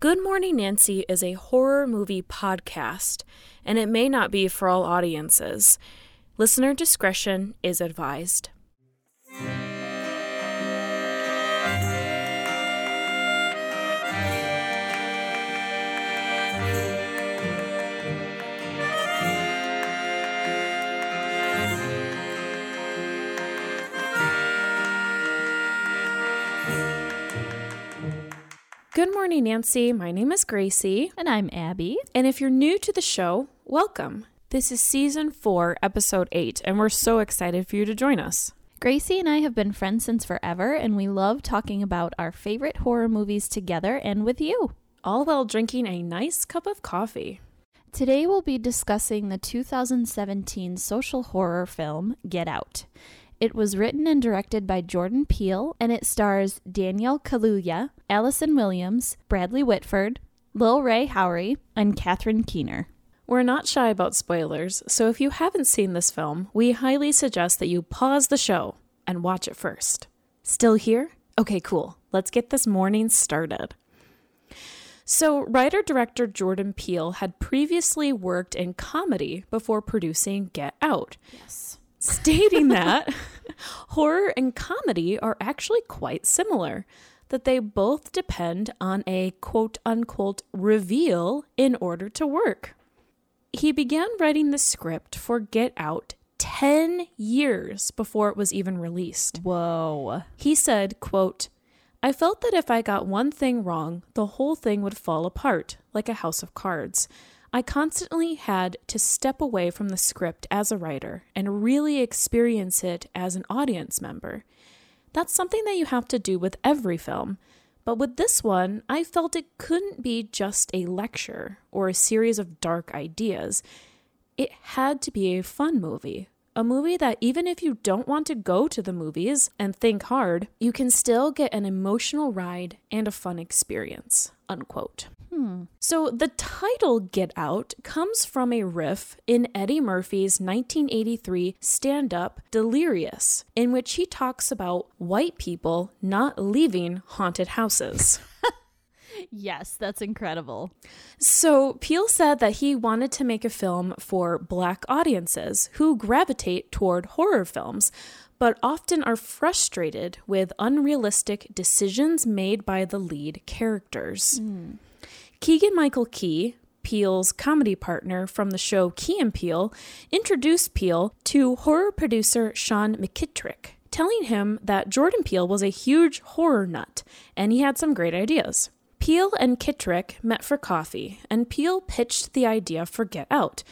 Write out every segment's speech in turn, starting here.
Good Morning Nancy is a horror movie podcast, and it may not be for all audiences. Listener discretion is advised. Good morning, Nancy. My name is Gracie. And I'm Abby. And if you're new to the show, welcome. This is season four, episode eight, and we're so excited for you to join us. Gracie and I have been friends since forever, and we love talking about our favorite horror movies together and with you. All while drinking a nice cup of coffee. Today we'll be discussing the 2017 social horror film Get Out. It was written and directed by Jordan Peele, and it stars Daniel Kaluuya, Allison Williams, Bradley Whitford, Lil Rel Howery, and Catherine Keener. We're not shy about spoilers, so if you haven't seen this film, we highly suggest that you pause the show and watch it first. Still here? Okay, cool. Let's get this morning started. So, writer director Jordan Peele had previously worked in comedy before producing Get Out. Yes. Stating that horror and comedy are actually quite similar, that they both depend on a quote unquote reveal in order to work. He began writing the script for Get Out 10 years before it was even released. Whoa. He said, quote, I felt that if I got one thing wrong, the whole thing would fall apart, like a house of cards. I constantly had to step away from the script as a writer and really experience it as an audience member. That's something that you have to do with every film. But with this one, I felt it couldn't be just a lecture or a series of dark ideas. It had to be a fun movie. A movie that, even if you don't want to go to the movies and think hard, you can still get an emotional ride and a fun experience. Unquote. Hmm. So the title Get Out comes from a riff in Eddie Murphy's 1983 stand up Delirious, in which he talks about white people not leaving haunted houses. Yes, that's incredible. So, Peele said that he wanted to make a film for black audiences who gravitate toward horror films, but often are frustrated with unrealistic decisions made by the lead characters. Keegan Michael Key, Peele's comedy partner from the show Key and Peele, introduced Peele to horror producer Sean McKittrick, telling him that Jordan Peele was a huge horror nut and he had some great ideas. Peele and Kittrick met for coffee, and Peele pitched the idea for Get Out.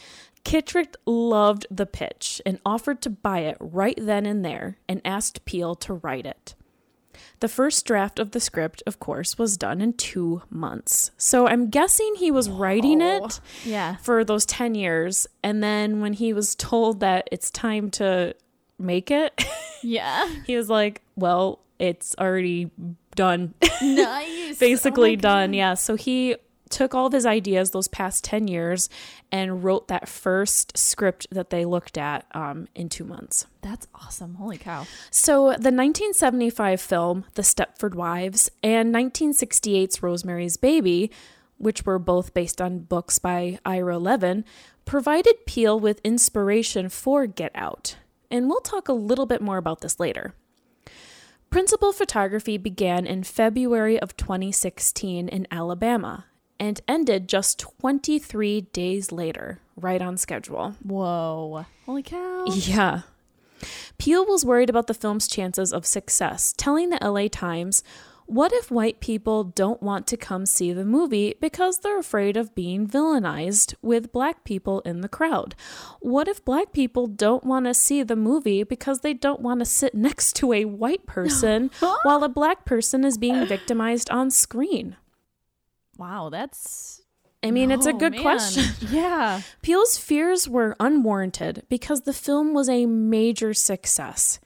Kittrick loved the pitch and offered to buy it right then and there and asked Peele to write it. The first draft of the script, of course, was done in two months. So I'm guessing he was writing it Yeah. for those 10 years. And then when he was told that it's time to make it, Yeah. he was like, well, it's already done. nice. Basically Oh done. Yeah. So he took all of his ideas those past 10 years and wrote that first script that they looked at um, in two months. That's awesome. Holy cow. So, the 1975 film The Stepford Wives and 1968's Rosemary's Baby, which were both based on books by Ira Levin, provided Peele with inspiration for Get Out. And we'll talk a little bit more about this later. Principal photography began in February of 2016 in Alabama and ended just 23 days later, right on schedule. Whoa. Holy cow. Yeah. Peele was worried about the film's chances of success, telling the LA Times, What if white people don't want to come see the movie because they're afraid of being villainized with black people in the crowd? What if black people don't want to see the movie because they don't want to sit next to a white person while a black person is being victimized on screen? Wow, that's I mean, it's a Oh, good man. question. Yeah. Peele's fears were unwarranted because the film was a major success.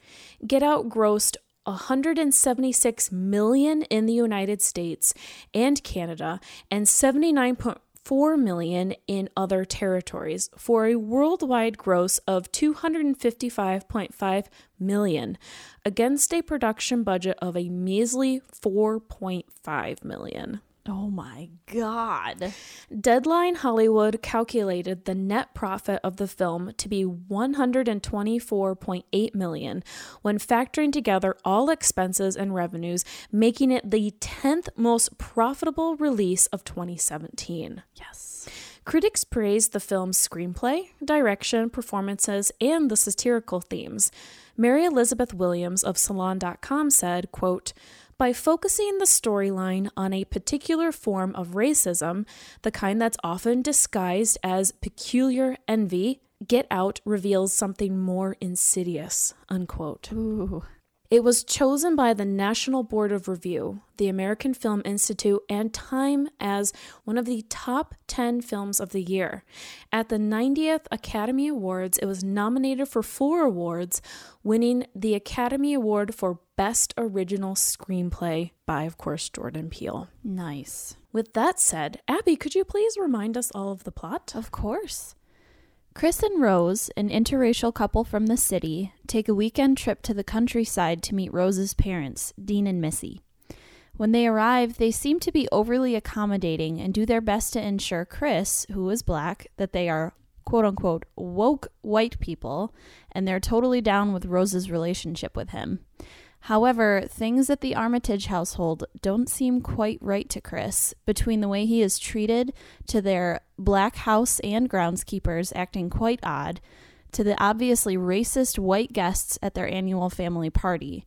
Get Out grossed 176 million in the United States and Canada and 79.4 million in other territories for a worldwide gross of 255.5 million against a production budget of a measly 4.5 million. Oh my God. Deadline Hollywood calculated the net profit of the film to be 124.8 million when factoring together all expenses and revenues, making it the 10th most profitable release of 2017. Yes. Critics praised the film's screenplay, direction, performances, and the satirical themes. Mary Elizabeth Williams of Salon.com said, quote, by focusing the storyline on a particular form of racism, the kind that's often disguised as peculiar envy, Get Out reveals something more insidious. Unquote. Ooh. It was chosen by the National Board of Review, the American Film Institute, and Time as one of the top 10 films of the year. At the 90th Academy Awards, it was nominated for four awards, winning the Academy Award for Best Original Screenplay by, of course, Jordan Peele. Nice. With that said, Abby, could you please remind us all of the plot? Of course. Chris and Rose, an interracial couple from the city, take a weekend trip to the countryside to meet Rose's parents, Dean and Missy. When they arrive, they seem to be overly accommodating and do their best to ensure Chris, who is black, that they are quote unquote woke white people and they're totally down with Rose's relationship with him. However, things at the Armitage household don't seem quite right to Chris, between the way he is treated to their black house and groundskeepers acting quite odd, to the obviously racist white guests at their annual family party.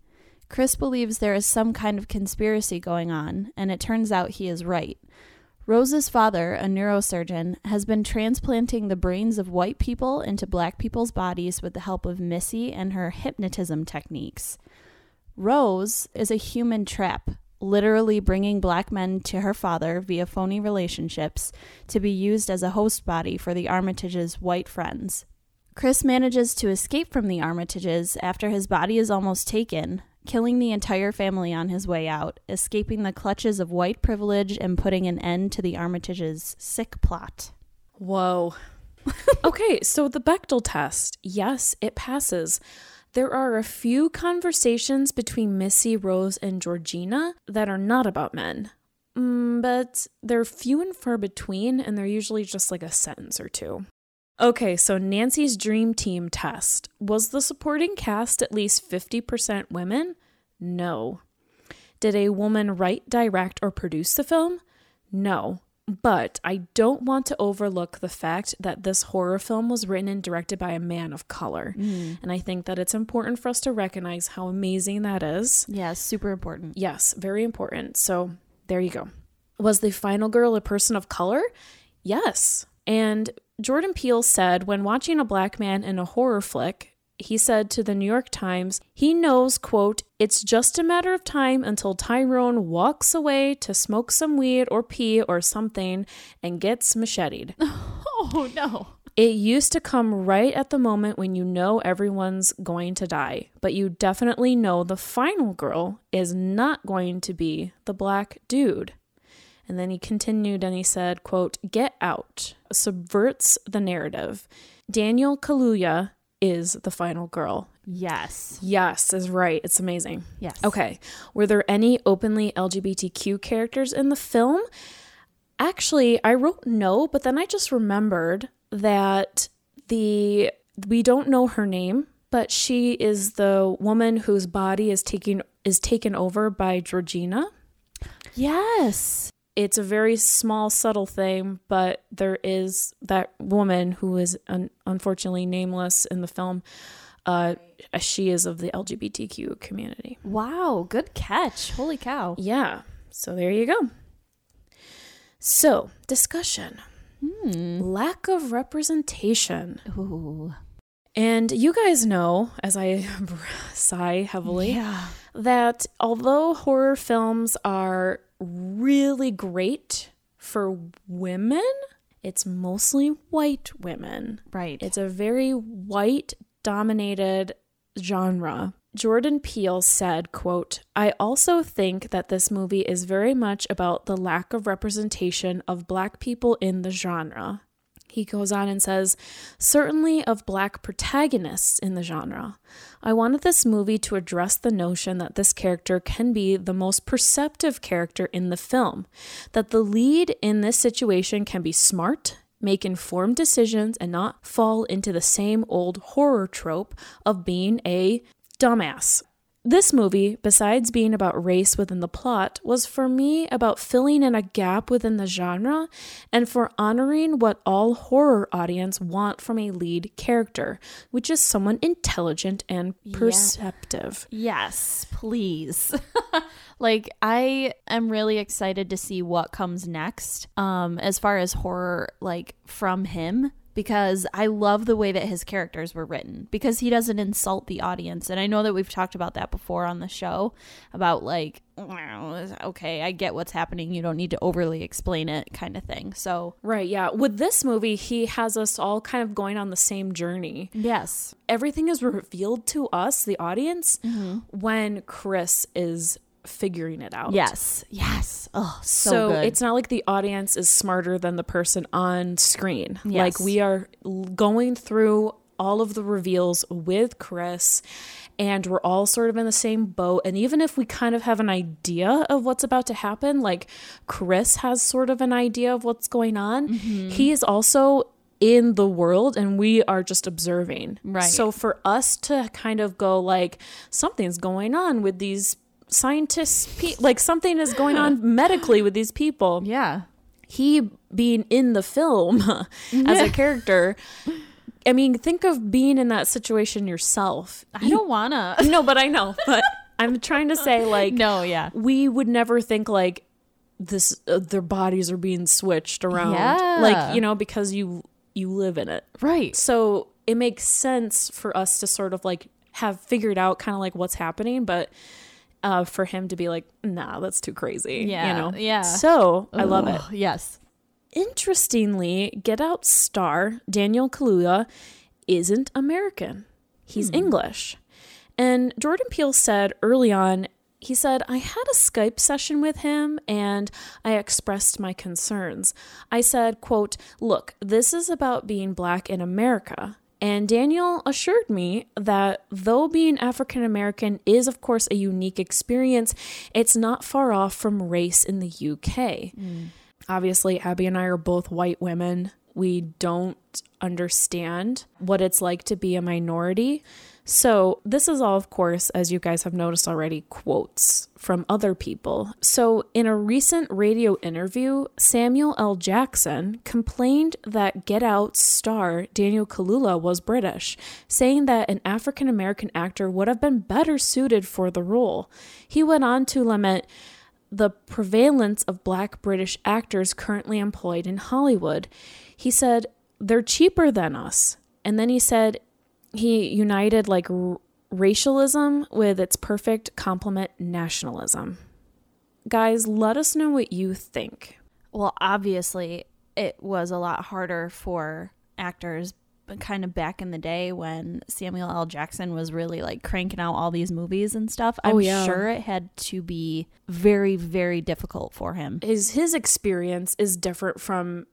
Chris believes there is some kind of conspiracy going on, and it turns out he is right. Rose's father, a neurosurgeon, has been transplanting the brains of white people into black people's bodies with the help of Missy and her hypnotism techniques. Rose is a human trap, literally bringing black men to her father via phony relationships to be used as a host body for the Armitage's white friends. Chris manages to escape from the Armitages after his body is almost taken, killing the entire family on his way out, escaping the clutches of white privilege and putting an end to the Armitage's sick plot. Whoa. okay, so the Bechdel test, yes, it passes. There are a few conversations between Missy, Rose, and Georgina that are not about men, mm, but they're few and far between, and they're usually just like a sentence or two. Okay, so Nancy's dream team test. Was the supporting cast at least 50% women? No. Did a woman write, direct, or produce the film? No. But I don't want to overlook the fact that this horror film was written and directed by a man of color. Mm. And I think that it's important for us to recognize how amazing that is. Yeah, super important. Yes, very important. So there you go. Was the final girl a person of color? Yes. And Jordan Peele said when watching a black man in a horror flick, he said to the New York Times, he knows, quote, it's just a matter of time until Tyrone walks away to smoke some weed or pee or something and gets macheted. Oh, no. It used to come right at the moment when you know everyone's going to die, but you definitely know the final girl is not going to be the black dude. And then he continued and he said, quote, Get Out subverts the narrative. Daniel Kaluuya is the final girl. Yes. Yes, is right. It's amazing. Yes. Okay. Were there any openly LGBTQ characters in the film? Actually, I wrote no, but then I just remembered that the we don't know her name, but she is the woman whose body is taking is taken over by Georgina. Yes. It's a very small, subtle thing, but there is that woman who is un- unfortunately nameless in the film. Uh, she is of the LGBTQ community. Wow, good catch. Holy cow. Yeah. So there you go. So, discussion. Hmm. Lack of representation. Ooh. And you guys know, as I sigh heavily, Yeah. that although horror films are really great for women, it's mostly white women. Right. It's a very white dominated genre. Jordan Peele said, quote, I also think that this movie is very much about the lack of representation of black people in the genre. He goes on and says, certainly of black protagonists in the genre. I wanted this movie to address the notion that this character can be the most perceptive character in the film, that the lead in this situation can be smart, make informed decisions, and not fall into the same old horror trope of being a dumbass. This movie, besides being about race within the plot, was for me about filling in a gap within the genre and for honoring what all horror audience want from a lead character, which is someone intelligent and perceptive. Yes, please. like I am really excited to see what comes next um as far as horror like from him because I love the way that his characters were written because he doesn't insult the audience. And I know that we've talked about that before on the show about like, okay, I get what's happening. You don't need to overly explain it kind of thing. So, Right, yeah. With this movie, he has us all kind of going on the same journey. yes. Everything is revealed to us, the audience, Mm-hmm. when Chris is figuring it out. Yes. Yes. Oh, so, So, it's not like the audience is smarter than the person on screen. Yes. Like we are going through all of the reveals with Chris and we're all sort of in the same boat and even if we kind of have an idea of what's about to happen, like Chris has sort of an idea of what's going on, Mm-hmm. he is also in the world and we are just observing. Right. So for us to kind of go like something's going on with these scientists pe- like something is going on medically with these people yeah. he being in the film as a character i mean think of being in that situation yourself I don't want to. no but i know but i'm trying to say like no, yeah. we would never think like this uh, their bodies are being switched around Yeah. like you know because you you live in it Right. so it makes sense for us to sort of like have figured out kind of like what's happening but uh for him to be like nah that's too crazy Yeah, you know yeah. so i love it Yes. Interestingly, Get Out star Daniel Kaluuya isn't American. He's English. And Jordan Peele said early on, he said, I had a Skype session with him and I expressed my concerns. I said, quote, look, this is about being black in America. And Daniel assured me that though being African American is, of course, a unique experience, it's not far off from race in the UK. Mm. Obviously, Abby and I are both white women. We don't understand what it's like to be a minority. So, this is all, of course, as you guys have noticed already, quotes from other people. So, in a recent radio interview, Samuel L. Jackson complained that Get Out star Daniel Kaluuya was British, saying that an African American actor would have been better suited for the role. He went on to lament the prevalence of black British actors currently employed in Hollywood. He said, they're cheaper than us. And then he said he united like r- racialism with its perfect complement nationalism. Guys, let us know what you think. Well, obviously, it was a lot harder for actors but kind of back in the day when Samuel L. Jackson was really like cranking out all these movies and stuff. I'm Oh, yeah. sure it had to be very, very difficult for him. His his experience is different from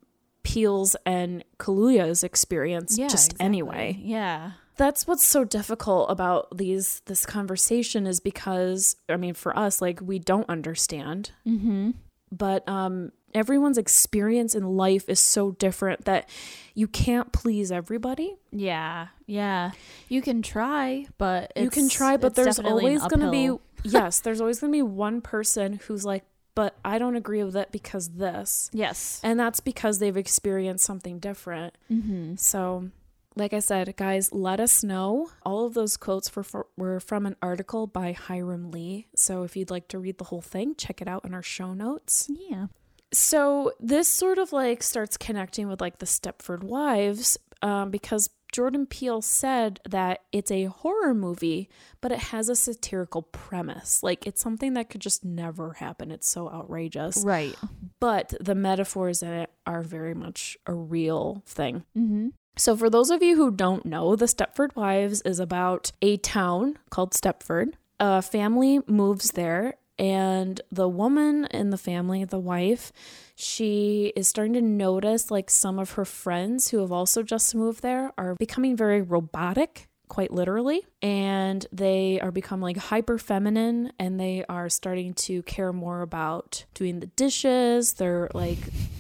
Peele's and Kaluuya's experience just exactly. anyway. Yeah. That's what's so difficult about these this conversation is because i mean for us like we don't understand Mm-hmm. but um everyone's experience in life is so different that you can't please everybody Yeah. Yeah. You can try, but you can try but there's always going to be yes there's always going to be one person who's like but i don't agree with it because this Yes. and that's because they've experienced something different Mm-hmm. So, like I said, guys, let us know. All of those quotes were, for, were from an article by Hiram Lee. So, if you'd like to read the whole thing, check it out in our show notes. Yeah. So, this sort of like starts connecting with like the Stepford Wives um, because Jordan Peele said that it's a horror movie, but it has a satirical premise. Like, it's something that could just never happen. It's so outrageous. Right. But the metaphors in it are very much a real thing. Mm-hmm. So, for those of you who don't know, The Stepford Wives is about a town called Stepford. A family moves there and the woman in the family, the wife, she is starting to notice like some of her friends who have also just moved there are becoming very robotic quite literally and they are become like hyper feminine and they are starting to care more about doing the dishes they're like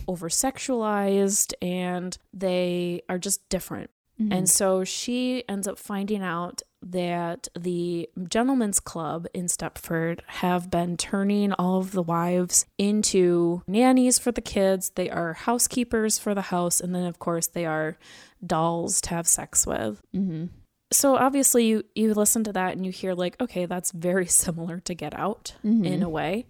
over sexualized and they are just different Mm-hmm. and so she ends up finding out that the gentlemen's club in Stepford have been turning all of the wives into nannies for the kids. They are housekeepers for the house. And then, of course, they are dolls to have sex with. Mm-hmm. So obviously, you, you listen to that and you hear, like, okay, that's very similar to Get Out in a mm-hmm. way.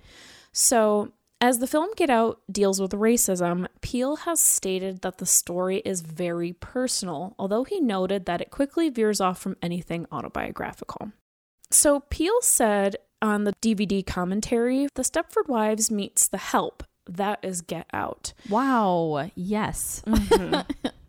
So as the film Get Out deals with racism, Peele has stated that the story is very personal, although he noted that it quickly veers off from anything autobiographical. So Peele said on the DVD commentary, The Stepford Wives meets The Help. That is Get Out. Wow. Yes. Mm-hmm.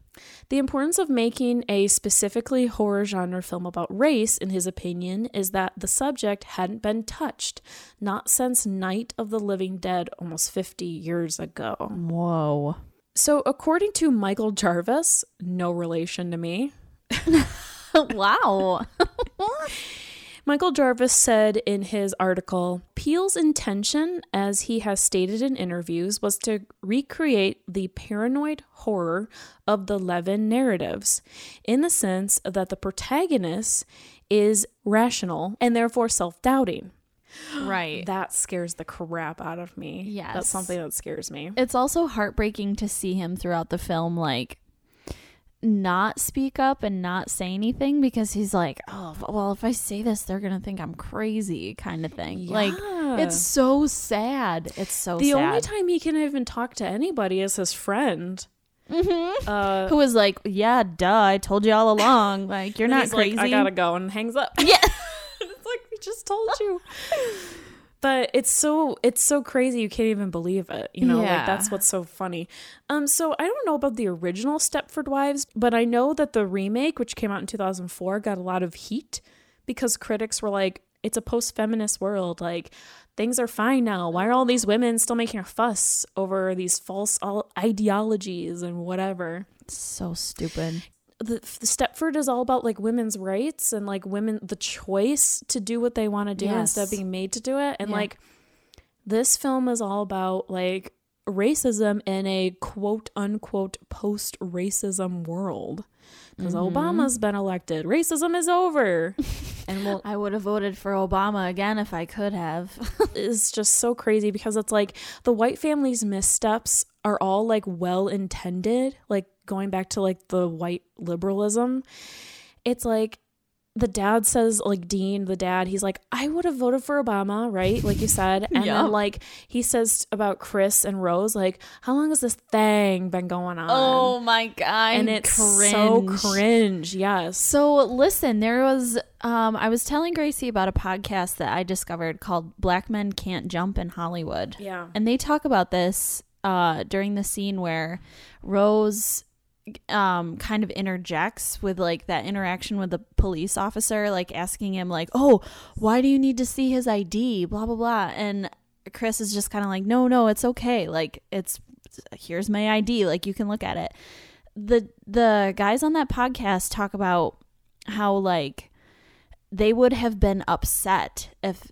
The importance of making a specifically horror genre film about race, in his opinion, is that the subject hadn't been touched, not since Night of the Living Dead almost 50 years ago. Whoa. So, according to Michael Jarvis, no relation to me, wow. Michael Jarvis said in his article Peele's intention, as he has stated in interviews, was to recreate the paranoid horror of the Levin narratives in the sense that the protagonist is rational and therefore self doubting. right. That scares the crap out of me. Yes. That's something that scares me. It's also heartbreaking to see him throughout the film, like, not speak up and not say anything because he's like, oh, well, if I say this, they're going to think I'm crazy, kind of thing. Like, it's so sad. It's so sad. the sad. only time he can even talk to anybody is his friend. Mm-hmm. Uh, Who was like, yeah, duh, I told you all along. Like, you're not he's like, crazy. I gotta go, and hangs up. Yeah. it's like we just told you. But it's so it's so crazy you can't even believe it. You know, Yeah. like that's what's so funny. Um, so I don't know about the original Stepford Wives, but I know that the remake, which came out in 2004, got a lot of heat because critics were like, "It's a post-feminist world. Like things are fine now. Why are all these women still making a fuss over these false ideologies and whatever?" so stupid. The, the Stepford is all about like women's rights and like women the choice to do what they want to do instead of being made to do it and Yeah. like this film is all about like racism in a quote unquote post racism world because Mm-hmm. Obama's been elected racism is over and we'll I would have voted for Obama again if I could have. it's just so crazy because it's like the white family's missteps are all like well intended, like going back to like the white liberalism. It's like the dad says like Dean, the dad, he's like, I would have voted for Obama, right? Like you said. And Yeah. then like he says about Chris and Rose, like, how long has this thing been going on? Oh my god! and it's so cringe. Yes. So listen, there was um I was telling Gracie about a podcast that I discovered called Black Men Can't Jump in Hollywood. Yeah. And they talk about this uh during the scene where Rose um kind of interjects with like that interaction with the police officer like asking him like, "Oh, why do you need to see his ID?" blah blah blah. And Chris is just kind of like, "No, no, it's okay. Like it's here's my ID. Like you can look at it." The the guys on that podcast talk about how like they would have been upset if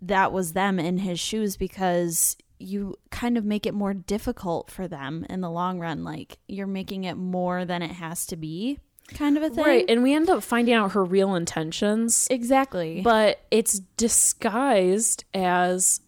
that was them in his shoes because you kind of make it more difficult for them in the long run like you're making it more than it has to be kind of a thing Right. And we end up finding out her real intentions. exactly but it's disguised as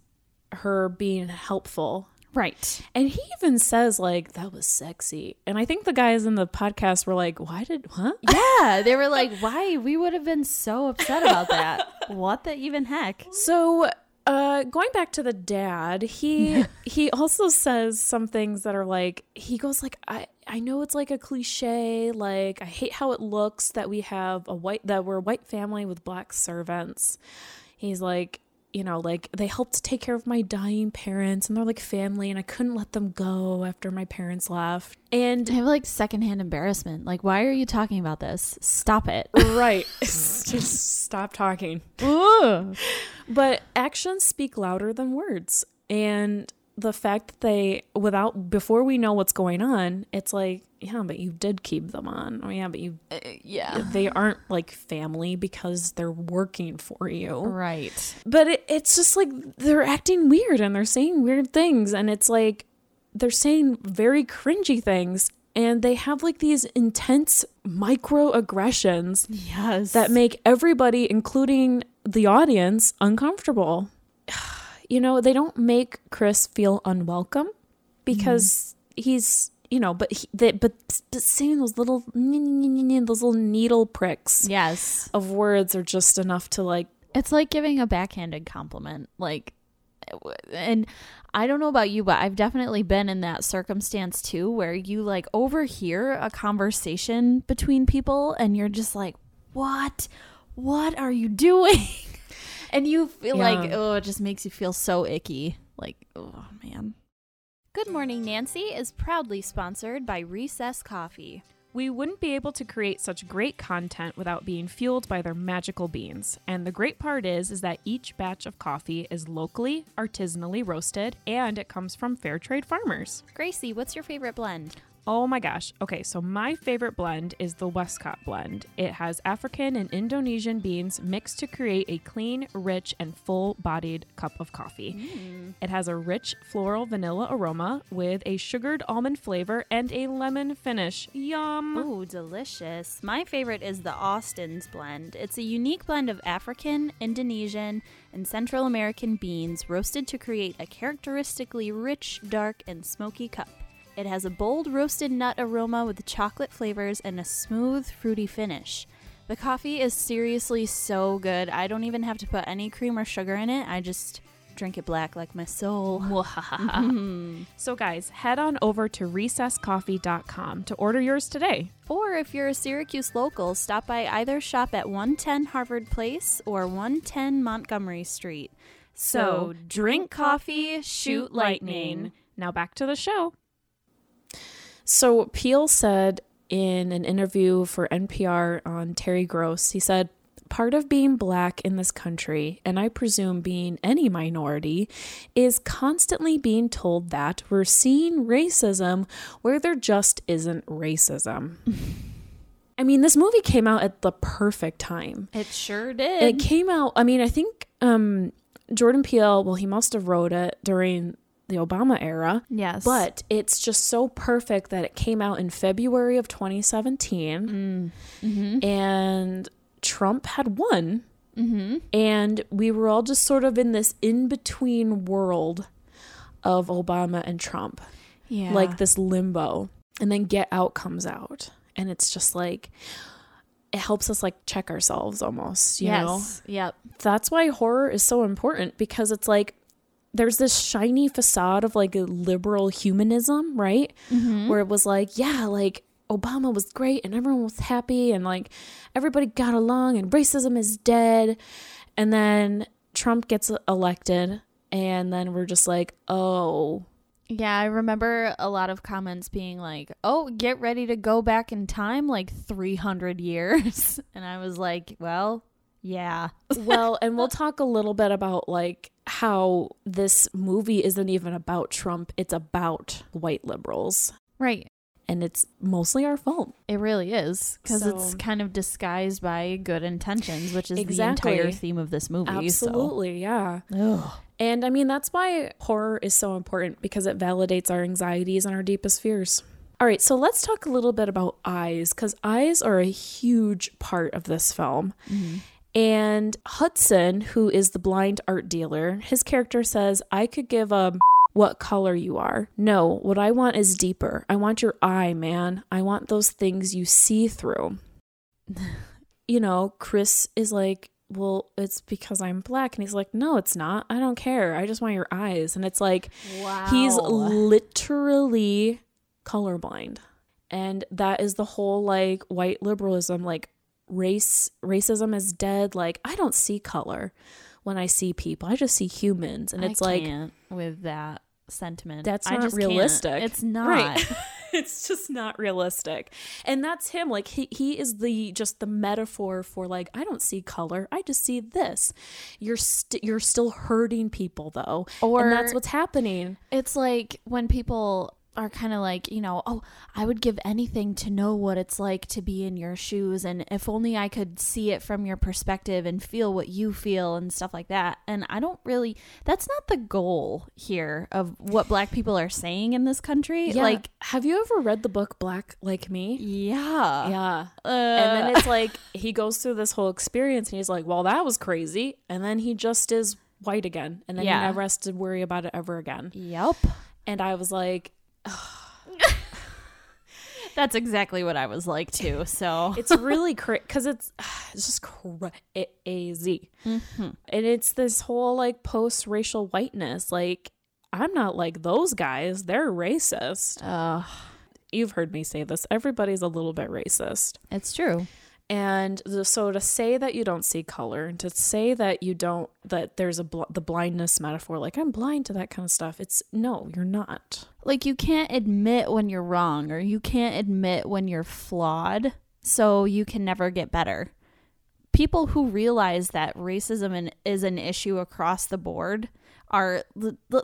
her being helpful. right And he even says like that was sexy. And I think the guys in the podcast were like, "Why did what?" yeah they were like why we would have been so upset about that what the even heck So, uh going back to the dad, he he also says some things that are like he goes like I I know it's like a cliche, like I hate how it looks that we have a white that we're a white family with black servants. He's like you know, like they helped take care of my dying parents and they're like family and I couldn't let them go after my parents left. And I have like secondhand embarrassment. Like, why are you talking about this? Stop it. right, just stop talking. But actions speak louder than words. And the fact that they without before we know what's going on, it's like, yeah, but you did keep them on. Oh yeah, but you uh, uh, yeah. they aren't like family because they're working for you. Right. But it, it's just like they're acting weird and they're saying weird things and it's like they're saying very cringy things and they have like these intense microaggressions Yes. that make everybody including the audience uncomfortable. You know, they don't make Chris feel unwelcome because mm-hmm. he's, you know, but he, they, but, but saying those little those little needle pricks Yes. of words are just enough to like It's like giving a backhanded compliment. Like, and I don't know about you, but I've definitely been in that circumstance too, where you like overhear a conversation between people and you're just like, what? What are you doing? And you feel like, oh, it just makes you feel so icky. Like, oh, man. Good Morning Nancy is proudly sponsored by Recess Coffee. We wouldn't be able to create such great content without being fueled by their magical beans. And the great part is is that each batch of coffee is locally, artisanally roasted, and it comes from fair trade farmers. Gracie, what's your favorite blend? Oh my gosh. Okay, so my favorite blend is the Westcott blend. It has African and Indonesian beans mixed to create a clean, rich, and full bodied cup of coffee. Mm. It has a rich floral vanilla aroma with a sugared almond flavor and a lemon finish. Yum! Ooh, delicious. My favorite is the Austin's blend. It's a unique blend of African, Indonesian, and Central American beans roasted to create a characteristically rich, dark, and smoky cup. It has a bold roasted nut aroma with chocolate flavors and a smooth, fruity finish. The coffee is seriously so good. I don't even have to put any cream or sugar in it. I just drink it black like my soul. Mm-hmm. So, guys, head on over to recesscoffee.com to order yours today. Or if you're a Syracuse local, stop by either shop at 110 Harvard Place or 110 Montgomery Street. So, drink coffee, shoot lightning. Now back to the show. So Peele said in an interview for NPR on Terry Gross, he said, Part of being black in this country, and I presume being any minority, is constantly being told that we're seeing racism where there just isn't racism. I mean, this movie came out at the perfect time. It sure did. It came out. I mean, I think um, Jordan Peele. Well, he must have wrote it during the Obama era, yes. but it's just so perfect that it came out in February of 2017, mm. mm-hmm. and Trump had won, mm-hmm. and we were all just sort of in this in between world of Obama and Trump. Yeah. like this limbo. And then get out comes out. And it's just like it helps us like check ourselves almost you know? Yes. Yep. that's why horror is so important because it's like there's this shiny facade of like a liberal humanism right? Mm-hmm. Where it was like yeah like obama was great and everyone was happy and like everybody got along and racism is dead. And then trump gets elected and then we're just like oh. Yeah, I remember a lot of comments being like, "Oh, get ready to go back in time like 300 years." And I was like, "Well, yeah." well, and we'll talk a little bit about like how this movie isn't even about Trump, it's about white liberals. Right. And it's mostly our fault. It really is because it's kind of disguised by good intentions, which is Exactly. the entire theme of this movie. so- Absolutely, yeah. Ugh. And I mean, that's why horror is so important because it validates our anxieties and our deepest fears. All right, so let's talk a little bit about eyes because eyes are a huge part of this film. Mm-hmm. And Hudson, who is the blind art dealer, his character says, I could give a what color you are. No, what I want is deeper. I want your eye, man. I want those things you see through. you know, Chris is like, well, it's because I'm black. And he's like, no, it's not. I don't care. I just want your eyes. And it's like, Wow. he's literally colorblind. And that is the whole like white liberalism, like race, racism is dead. Like, I don't see color. when I see people. I just see humans, and it's I like with that sentiment. That's not just can't. realistic. It's not. Right. it's just not realistic. And that's him. Like he he is the just the metaphor for like I don't see color. I just see this. You're st- you're still hurting people though. Or- and that's what's happening. It's like when people are kind of like, you know, oh, I would give anything to know what it's like to be in your shoes. And if only I could see it from your perspective and feel what you feel and stuff like that. And I don't really, that's not the goal here of what black people are saying in this country. Like, have you ever read the book Black Like Me? yeah. Yeah. Uh, and then it's like he goes through this whole experience and he's like, "Well, that was crazy." And then he just is white again, and then Yeah. he never has to worry about it ever again. Yep. And I was like, That's exactly what I was like too. So it's really crazy because it's it's just crazy, and it's this whole like post racial whiteness. Like I'm not like those guys; they're racist. uh, You've heard me say this. Everybody's a little bit racist. it's true. And the, so to say that you don't see color and to say that you don't that there's a bl- the blindness metaphor like I'm blind to that kind of stuff. It's no, you're not. Like you can't admit when you're wrong or you can't admit when you're flawed, so you can never get better. People who realize that racism is an issue across the board are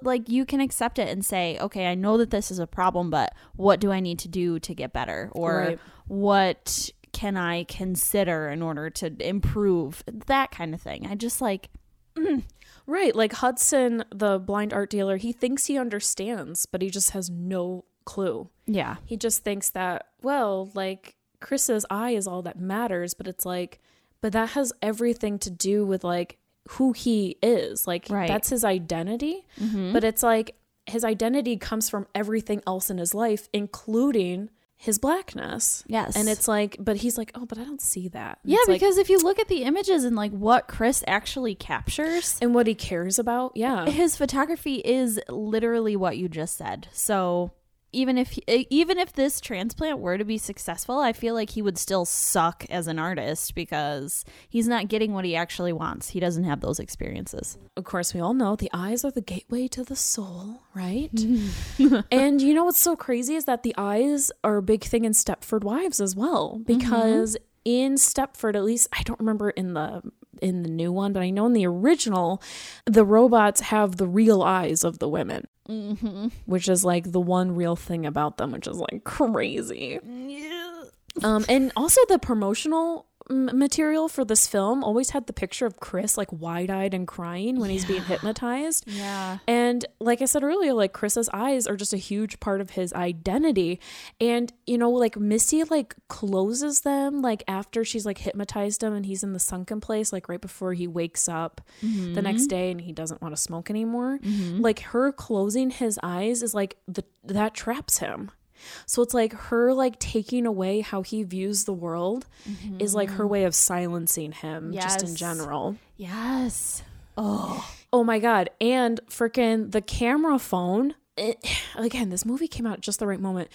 like you can accept it and say, "Okay, I know that this is a problem, but what do I need to do to get better?" Or Right. what can I consider in order to improve? That kind of thing. I just like mm. Right, like Hudson, the blind art dealer, he thinks he understands, but he just has no clue. yeah. He just thinks that, well, like Chris's eye is all that matters, but it's like, but that has everything to do with like who he is. Like, Right. that's his identity. Mm-hmm. But it's like his identity comes from everything else in his life, including his blackness. Yes. And it's like, but he's like, oh, but I don't see that. And Yeah, it's like- because if you look at the images and like what Chris actually captures, and what he cares about, yeah. his photography is literally what you just said. So even if even if this transplant were to be successful, I feel like he would still suck as an artist because he's not getting what he actually wants. He doesn't have those experiences. of course, we all know the eyes are the gateway to the soul, right? and you know what's so crazy is that the eyes are a big thing in Stepford Wives as well, mm-hmm. because in Stepford, at least I don't remember in the in the new one, but I know in the original, the robots have the real eyes of the women, Mm-hmm. which is like the one real thing about them, which is like crazy. Um, and also the promotional material for this film always had the picture of Chris like wide-eyed and crying when he's being hypnotized. Yeah. And like I said earlier, like Chris's eyes are just a huge part of his identity. And you know, like Missy like closes them like after she's like hypnotized him and he's in the sunken place, like right before he wakes up the mm-hmm. next day and he doesn't want to smoke anymore. Mm-hmm. Like her closing his eyes is like the that traps him. So it's like her like taking away how he views the world is like her mm-hmm. way of silencing him just in general. Yes. Oh. Oh my god! And freaking the camera phone. It, again, this movie came out just the right moment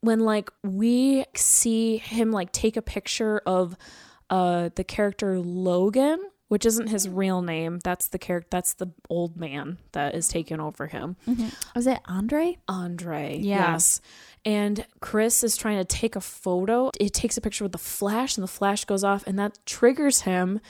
when like we see him like take a picture of uh the character Logan, which isn't his mm-hmm. real name. That's the character. That's the old man that is mm-hmm. taking over him. Was it Andre? Andre. Yeah. Yes. And Chris is trying to take a photo. It takes a picture with the flash, and the flash goes off, and that triggers him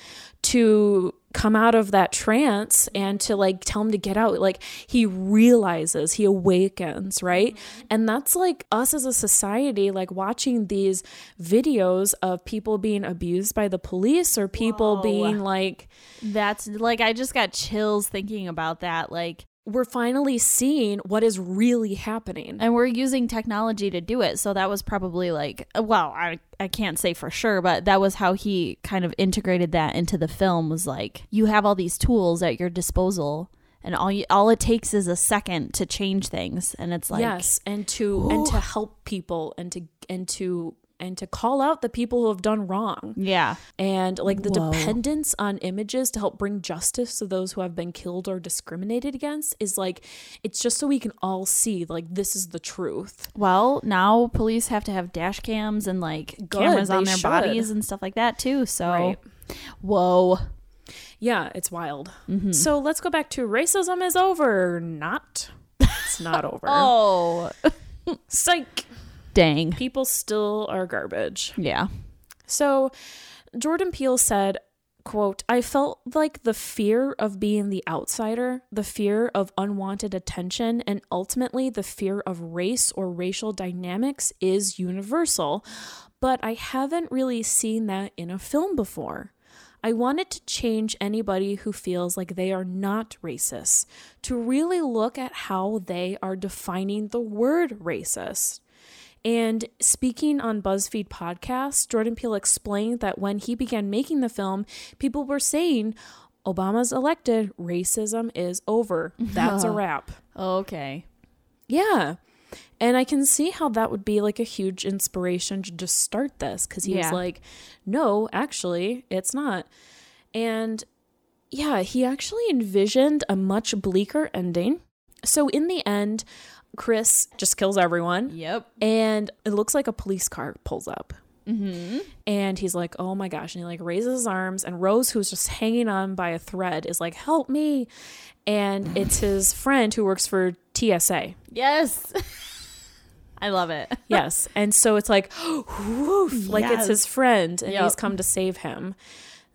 to come out of that trance and to like tell him to get out. Like he realizes, he awakens, right? Mm-hmm. And that's like us as a society, like watching these videos of people being abused by the police or people Whoa. being like, That's like I just got chills thinking about that. Like we're finally seeing what is really happening. and we're using technology to do it. So that was probably like uh, well I, I can't say for sure but that was how he kind of integrated that into the film was like you have all these tools at your disposal and all you, all it takes is a second to change things. And it's like yes and to and to help people and to and to and to call out the people who have done wrong yeah and like the Whoa. dependence on images to help bring justice to those who have been killed or discriminated against is like it's just so we can all see like this is the truth well now police have to have dash cams and like Good, cameras on their should. bodies and stuff like that too so Right. whoa Yeah, it's wild. Mm-hmm. So let's go back to racism is over. Not. It's not over. Oh, Psych. Dang. People still are garbage. Yeah. So Jordan Peele said, quote, I felt like the fear of being the outsider, the fear of unwanted attention, and ultimately the fear of race or racial dynamics is universal. But I haven't really seen that in a film before. I wanted to change anybody who feels like they are not racist to really look at how they are defining the word racist. And speaking on BuzzFeed podcast, Jordan Peele explained that when he began making the film, people were saying, Obama's elected, racism is over. That's a wrap. Okay. Yeah. And I can see how that would be like a huge inspiration to just start this because he Yeah. was like, no, actually, it's not. And yeah, he actually envisioned a much bleaker ending. So in the end, Chris just kills everyone. Yep. And it looks like a police car pulls up. Mm-hmm. And he's like, oh my gosh. And he like raises his arms. And Rose, who's just hanging on by a thread, is like, help me. And it's his friend who works for TSA. Yes. I love it. Yes. And so it's like, woof, like it's his friend and Yep. he's come to save him.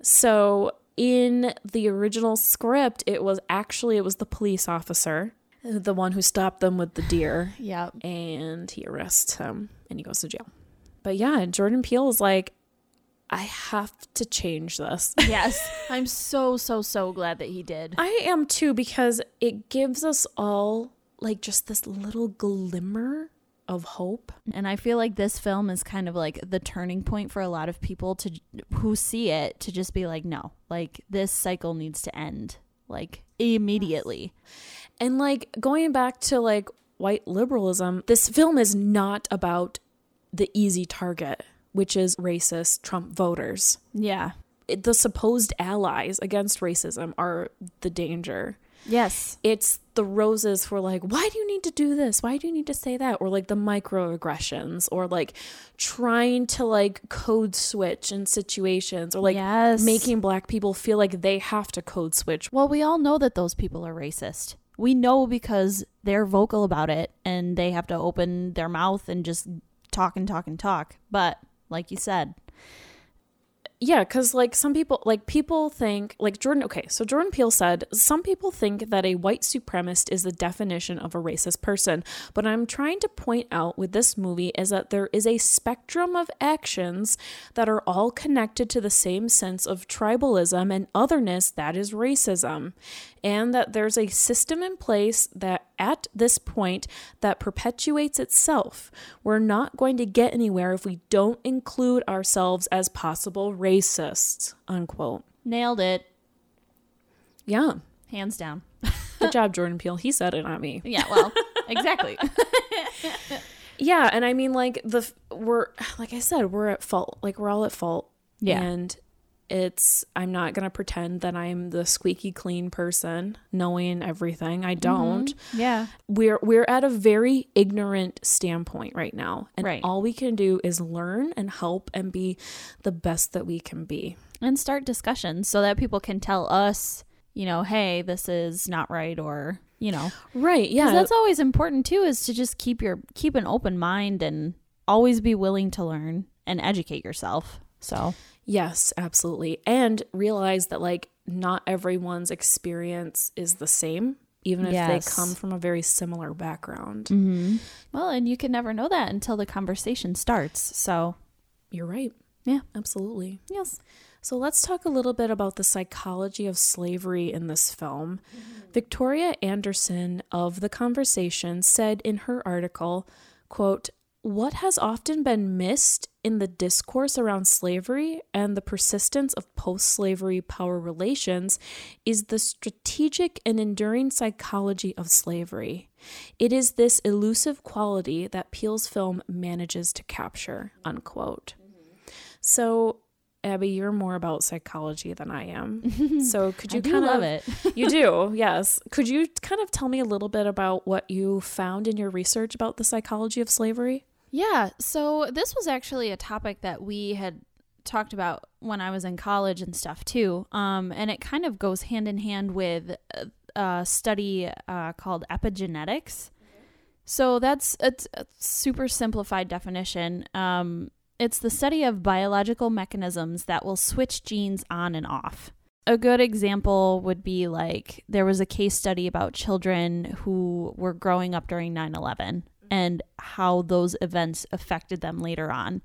So in the original script, it was actually it was the police officer, the one who stopped them with the deer, Yep. and he arrests him and he goes to jail. But yeah, Jordan Peele is like, I have to change this. Yes. I'm so, so, so glad that he did. I am too because it gives us all like just this little glimmer of hope. And I feel like this film is kind of like the turning point for a lot of people to who see it to just be like, no, like this cycle needs to end like immediately. And like going back to like white liberalism, this film is not about the easy target, which is racist Trump voters. Yeah. It- the supposed allies against racism are the danger. Yes. It's the roses for like, why do you need to do this? Why do you need to say that? Or like the microaggressions, or like trying to like code switch in situations, or like Yes. making black people feel like they have to code switch. Well, we all know that those people are racist. We know because they're vocal about it and they have to open their mouth and just talk and talk and talk. But like you said, Yeah, because like some people, like people think, like Jordan, okay, so Jordan Peele said, some people think that a white supremacist is the definition of a racist person. But I'm trying to point out with this movie is that there is a spectrum of actions that are all connected to the same sense of tribalism and otherness that is racism. And that there's a system in place that at this point that perpetuates itself. We're not going to get anywhere if we don't include ourselves as possible racists. Unquote. nailed it. Yeah. Hands down. Good job, Jordan Peele. He said it, not me. Yeah, well, exactly. Yeah, and I mean like the we're like I said, we're at fault. Like we're all at fault. Yeah. And it's I'm not going to pretend that I'm the squeaky clean person knowing everything. I mm-hmm. don't. yeah. we're we're at a very ignorant standpoint right now and Right. all we can do is learn and help and be the best that we can be And start discussions so that people can tell us, you know, hey, this is not right or, you know. Right. yeah that's always important too is to just keep your keep an open mind and always be willing to learn and educate yourself. So, yes absolutely and realize that like not everyone's experience is the same even if Yes. they come from a very similar background mm-hmm. well, and you can never know that until the conversation starts. So, you're right Yeah. absolutely yes. So let's talk a little bit about the psychology of slavery in this film. Mm-hmm. Victoria Anderson of The Conversation said in her article, quote, what has often been missed in the discourse around slavery and the persistence of post slavery power relations is the strategic and enduring psychology of slavery. It is this elusive quality that Peele's film manages to capture. Unquote. So, Abby, you're more about psychology than I am. So, could you kind love of it. you do, yes. Could you kind of tell me a little bit about what you found in your research about the psychology of slavery? Yeah, so this was actually a topic that we had talked about when I was in college and stuff too. Um, and it kind of goes hand in hand with a study uh, called epigenetics. So that's a, a super simplified definition. Um, it's the study of biological mechanisms that will switch genes on and off. A good example would be like there was a case study about children who were growing up during 9 11 and how those events affected them later on.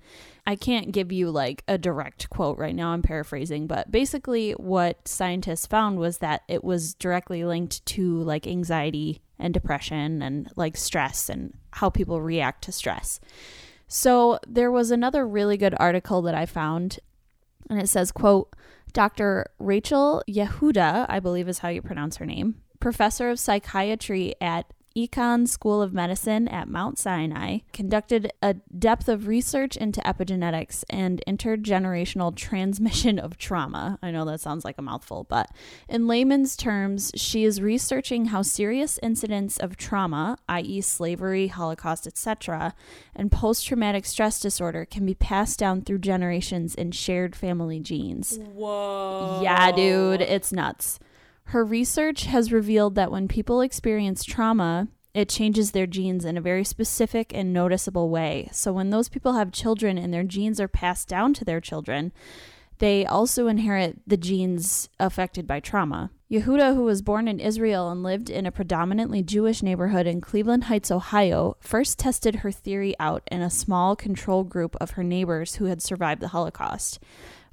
I can't give you like a direct quote right now, I'm paraphrasing, but basically what scientists found was that it was directly linked to like anxiety and depression and like stress and how people react to stress. So there was another really good article that I found and it says quote Dr. Rachel Yehuda, I believe is how you pronounce her name, professor of psychiatry at Icahn School of Medicine at Mount Sinai conducted a depth of research into epigenetics and intergenerational transmission of trauma. I know that sounds like a mouthful, but in layman's terms, she is researching how serious incidents of trauma, i.e., slavery, Holocaust, etc., and post traumatic stress disorder can be passed down through generations in shared family genes. Whoa. Yeah, dude, it's nuts. Her research has revealed that when people experience trauma, it changes their genes in a very specific and noticeable way. So when those people have children and their genes are passed down to their children, they also inherit the genes affected by trauma. Yehuda, who was born in Israel and lived in a predominantly Jewish neighborhood in Cleveland Heights, Ohio, first tested her theory out in a small control group of her neighbors who had survived the Holocaust.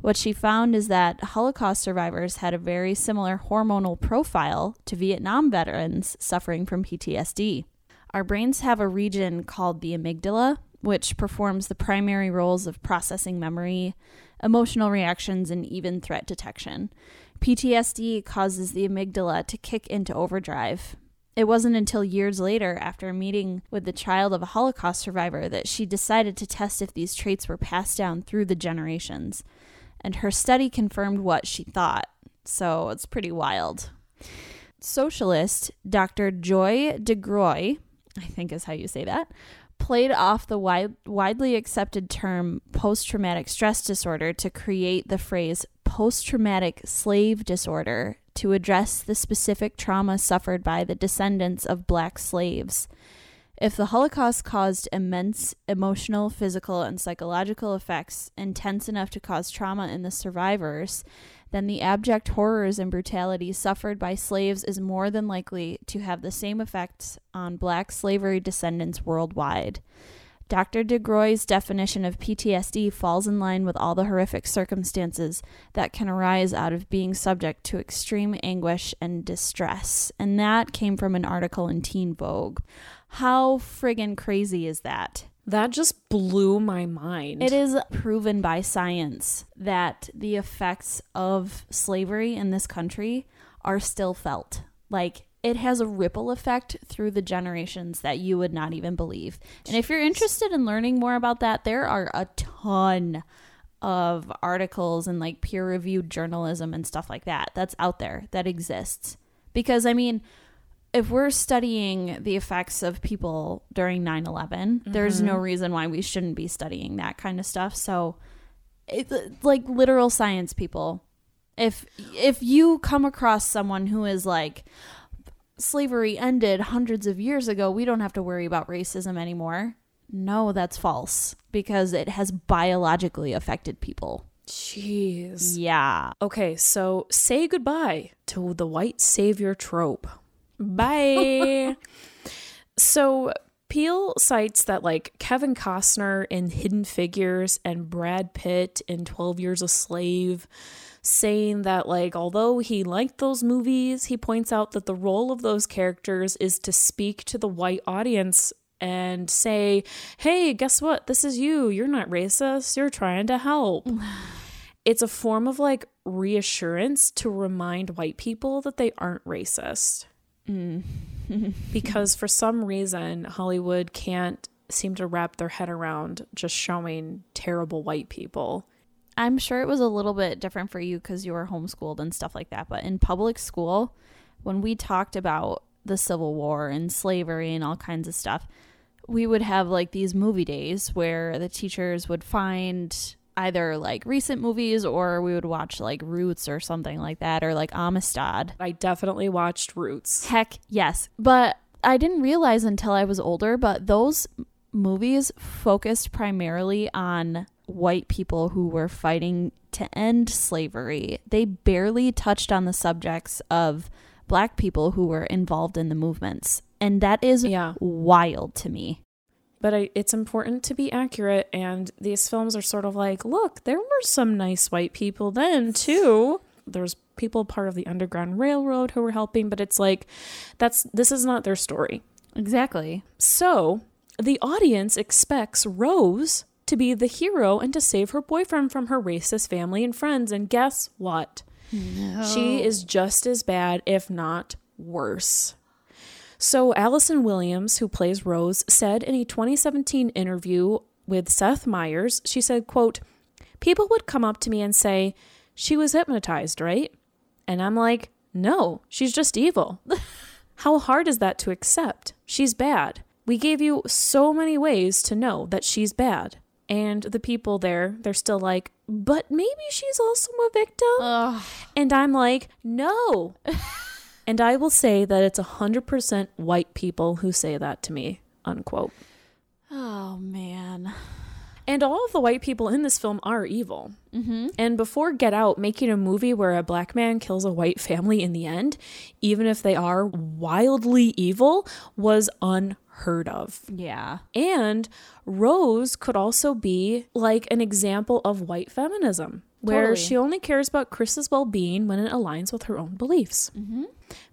What she found is that Holocaust survivors had a very similar hormonal profile to Vietnam veterans suffering from PTSD. Our brains have a region called the amygdala, which performs the primary roles of processing memory, emotional reactions, and even threat detection. PTSD causes the amygdala to kick into overdrive. It wasn't until years later, after a meeting with the child of a Holocaust survivor, that she decided to test if these traits were passed down through the generations and her study confirmed what she thought. So it's pretty wild. Socialist Dr. Joy DeGruy, I think is how you say that, played off the wide, widely accepted term post traumatic stress disorder to create the phrase post traumatic slave disorder to address the specific trauma suffered by the descendants of black slaves. If the Holocaust caused immense emotional, physical, and psychological effects intense enough to cause trauma in the survivors, then the abject horrors and brutality suffered by slaves is more than likely to have the same effects on black slavery descendants worldwide. Dr. DeGruy's definition of PTSD falls in line with all the horrific circumstances that can arise out of being subject to extreme anguish and distress. And that came from an article in Teen Vogue. How friggin' crazy is that? That just blew my mind. It is proven by science that the effects of slavery in this country are still felt. Like, it has a ripple effect through the generations that you would not even believe. And if you're interested in learning more about that, there are a ton of articles and like peer reviewed journalism and stuff like that that's out there that exists. Because, I mean, if we're studying the effects of people during 9 11, mm-hmm. there's no reason why we shouldn't be studying that kind of stuff. So, it's like literal science people. If if you come across someone who is like slavery ended hundreds of years ago, we don't have to worry about racism anymore. No, that's false because it has biologically affected people. Jeez. Yeah. Okay, so say goodbye to the white savior trope. Bye. so Peele cites that like Kevin Costner in Hidden Figures and Brad Pitt in 12 Years a Slave saying that like although he liked those movies, he points out that the role of those characters is to speak to the white audience and say, "Hey, guess what? This is you. You're not racist. You're trying to help." it's a form of like reassurance to remind white people that they aren't racist. Mm. because for some reason, Hollywood can't seem to wrap their head around just showing terrible white people. I'm sure it was a little bit different for you because you were homeschooled and stuff like that. But in public school, when we talked about the Civil War and slavery and all kinds of stuff, we would have like these movie days where the teachers would find either like recent movies or we would watch like Roots or something like that or like Amistad. I definitely watched Roots. Heck yes. But I didn't realize until I was older, but those movies focused primarily on white people who were fighting to end slavery. They barely touched on the subjects of black people who were involved in the movements. And that is Yeah. wild to me. But I, it's important to be accurate, and these films are sort of like, look, there were some nice white people then too. There's people part of the Underground Railroad who were helping, but it's like, that's this is not their story. Exactly. So the audience expects Rose to be the hero and to save her boyfriend from her racist family and friends. And guess what? She is just as bad, if not worse. So Allison Williams, who plays Rose, said in a 2017 interview with Seth Meyers, she said, quote, People would come up to me and say, She was hypnotized, right? And I'm like, No, she's just evil. How hard is that to accept? She's bad. We gave you so many ways to know that she's bad. And the people there, they're still like, but maybe she's also a victim. Ugh. And I'm like, no. and I will say that it's 100% white people who say that to me, unquote. Oh man. And all of the white people in this film are evil. Mm-hmm. And before Get Out, making a movie where a black man kills a white family in the end, even if they are wildly evil, was unheard of. Yeah. And Rose could also be like an example of white feminism, where Totally. she only cares about Chris's well being when it aligns with her own beliefs. Mm-hmm.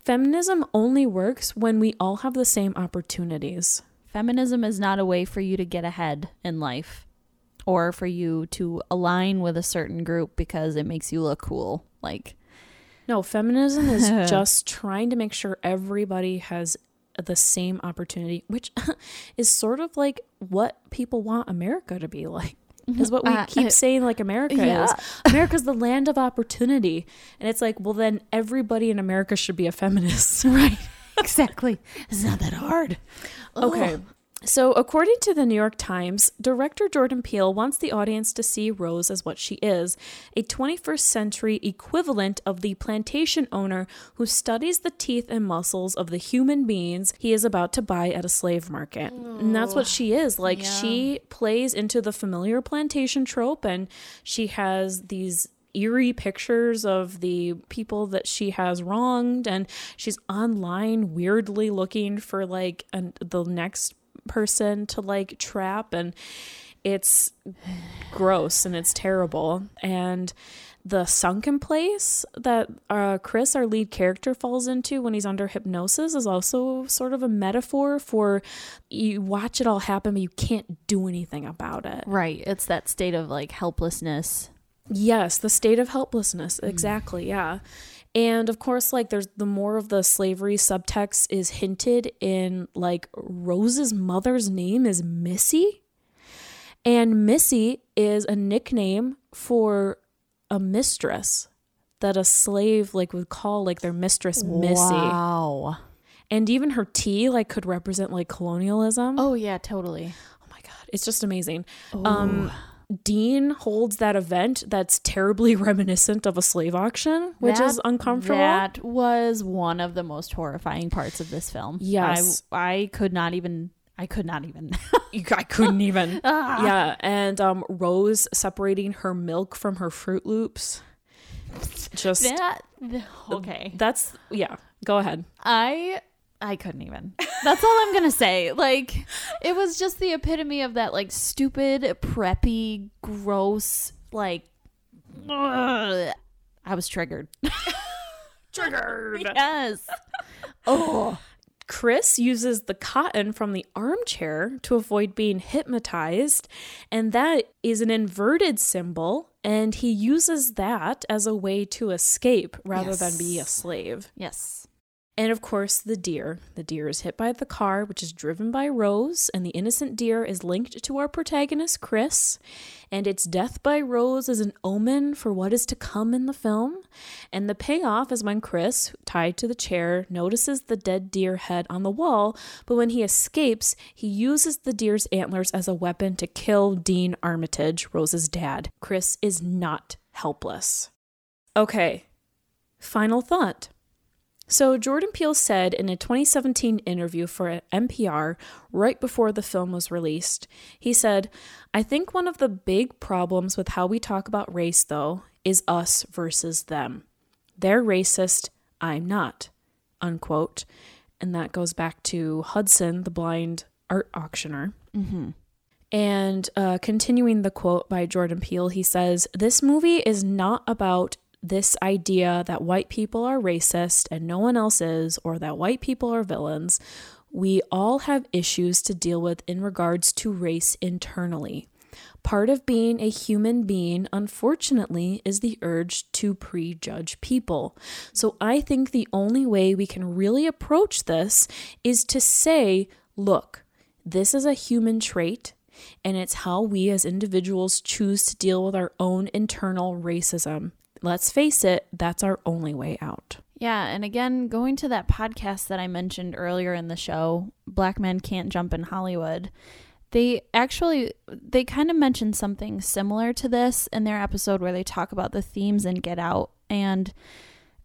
Feminism only works when we all have the same opportunities. Feminism is not a way for you to get ahead in life or for you to align with a certain group because it makes you look cool. Like, No, feminism is just trying to make sure everybody has the same opportunity, which is sort of like what people want America to be like. Is what we Uh, keep uh, saying, like America yeah. is. America's the land of opportunity. And it's like, well, then everybody in America should be a feminist. right. exactly. It's not that hard. Okay. So, according to the New York Times, director Jordan Peele wants the audience to see Rose as what she is a 21st century equivalent of the plantation owner who studies the teeth and muscles of the human beings he is about to buy at a slave market. And that's what she is. Like, Yeah. she plays into the familiar plantation trope, and she has these eerie pictures of the people that she has wronged and she's online weirdly looking for like an, the next person to like trap and it's gross and it's terrible and the sunken place that uh, Chris, our lead character, falls into when he's under hypnosis is also sort of a metaphor for you watch it all happen, but you can't do anything about it. Right. It's that state of like helplessness. Yes, the state of helplessness. Exactly. Yeah. And of course, like there's the more of the slavery subtext is hinted in like Rose's mother's name is Missy. And Missy is a nickname for a mistress that a slave like would call like their mistress Missy. Wow. And even her tea like could represent like colonialism. Oh, yeah, totally. Oh my god, it's just amazing. Um Dean holds that event that's terribly reminiscent of a slave auction, which is uncomfortable. That was one of the most horrifying parts of this film. Yes. I, I could not even. I could not even. I couldn't even. Ah. yeah, and um Rose separating her milk from her Froot Loops. Just that. Okay. that's yeah. Go ahead. I I couldn't even. That's all I'm gonna say. Like, it was just the epitome of that like stupid, preppy, gross. Like, ugh. I was triggered. Triggered. yes. Oh. Chris uses the cotton from the armchair to avoid being hypnotized, and that is an inverted symbol, and he uses that as a way to escape rather than be a slave. Yes. And of course, the deer. The deer is hit by the car, which is driven by Rose, and the innocent deer is linked to our protagonist, Chris. And its death by Rose is an omen for what is to come in the film. And the payoff is when Chris, tied to the chair, notices the dead deer head on the wall, but when he escapes, he uses the deer's antlers as a weapon to kill Dean Armitage, Rose's dad. Chris is not helpless. Okay, final thought. So, Jordan Peele said in a 2017 interview for NPR right before the film was released, he said, I think one of the big problems with how we talk about race, though, is us versus them. They're racist, I'm not. Unquote. And that goes back to Hudson, the blind art auctioneer. Mm-hmm. And uh, continuing the quote by Jordan Peele, he says, This movie is not about this idea that white people are racist and no one else is, or that white people are villains, we all have issues to deal with in regards to race internally. Part of being a human being, unfortunately, is the urge to prejudge people. So I think the only way we can really approach this is to say, look, this is a human trait, and it's how we as individuals choose to deal with our own internal racism let's face it, that's our only way out. Yeah, and again, going to that podcast that I mentioned earlier in the show, Black Men Can't Jump in Hollywood, they actually they kind of mentioned something similar to this in their episode where they talk about the themes in Get Out and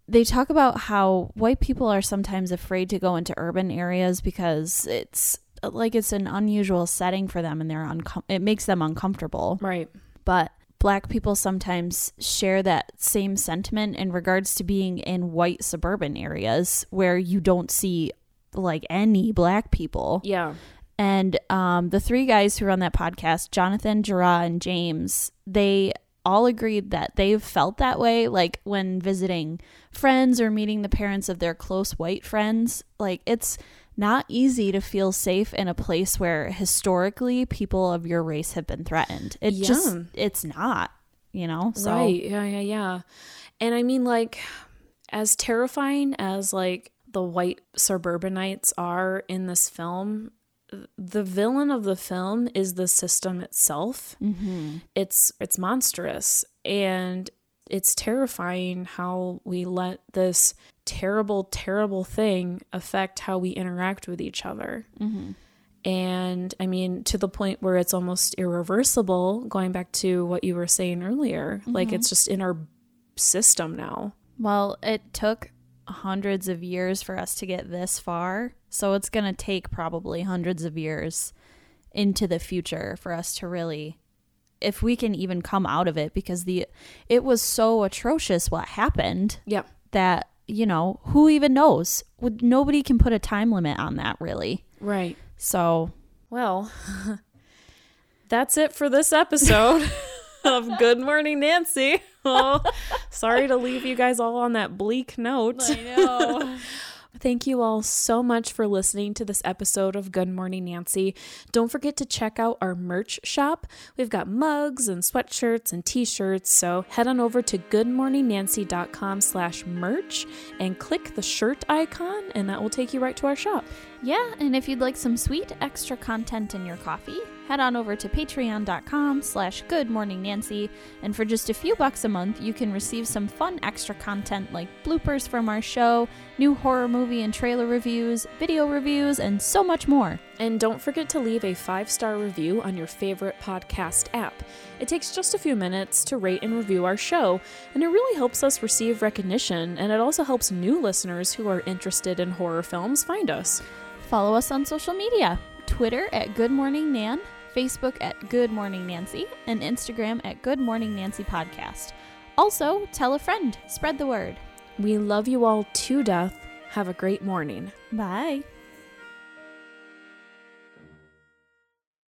they talk about how white people are sometimes afraid to go into urban areas because it's like it's an unusual setting for them and they're uncom- it makes them uncomfortable. Right. But black people sometimes share that same sentiment in regards to being in white suburban areas where you don't see like any black people. Yeah. And um, the three guys who run that podcast, Jonathan, Jerah, and James, they all agreed that they've felt that way, like when visiting friends or meeting the parents of their close white friends. Like it's not easy to feel safe in a place where historically people of your race have been threatened. It yeah. just it's not, you know. So. Right. Yeah, yeah, yeah. And I mean like as terrifying as like the white suburbanites are in this film, the villain of the film is the system itself. Mm-hmm. It's it's monstrous and it's terrifying how we let this terrible, terrible thing affect how we interact with each other. Mm-hmm. And I mean, to the point where it's almost irreversible, going back to what you were saying earlier, mm-hmm. like it's just in our system now. Well, it took hundreds of years for us to get this far. So it's going to take probably hundreds of years into the future for us to really if we can even come out of it because the it was so atrocious what happened. Yep. That you know, who even knows? Would nobody can put a time limit on that really. Right. So, well, that's it for this episode of Good Morning Nancy. Oh, sorry to leave you guys all on that bleak note. I know. Thank you all so much for listening to this episode of Good Morning Nancy. Don't forget to check out our merch shop. We've got mugs and sweatshirts and t-shirts, so head on over to goodmorningnancy.com slash merch and click the shirt icon and that will take you right to our shop. Yeah, and if you'd like some sweet extra content in your coffee, head on over to patreon.com slash goodmorningnancy, and for just a few bucks a month, you can receive some fun extra content like bloopers from our show, new horror movie and trailer reviews, video reviews, and so much more. And don't forget to leave a five-star review on your favorite podcast app. It takes just a few minutes to rate and review our show, and it really helps us receive recognition, and it also helps new listeners who are interested in horror films find us. Follow us on social media Twitter at Good Morning Nan, Facebook at Good Morning Nancy, and Instagram at Good Morning Nancy Podcast. Also, tell a friend, spread the word. We love you all to death. Have a great morning. Bye.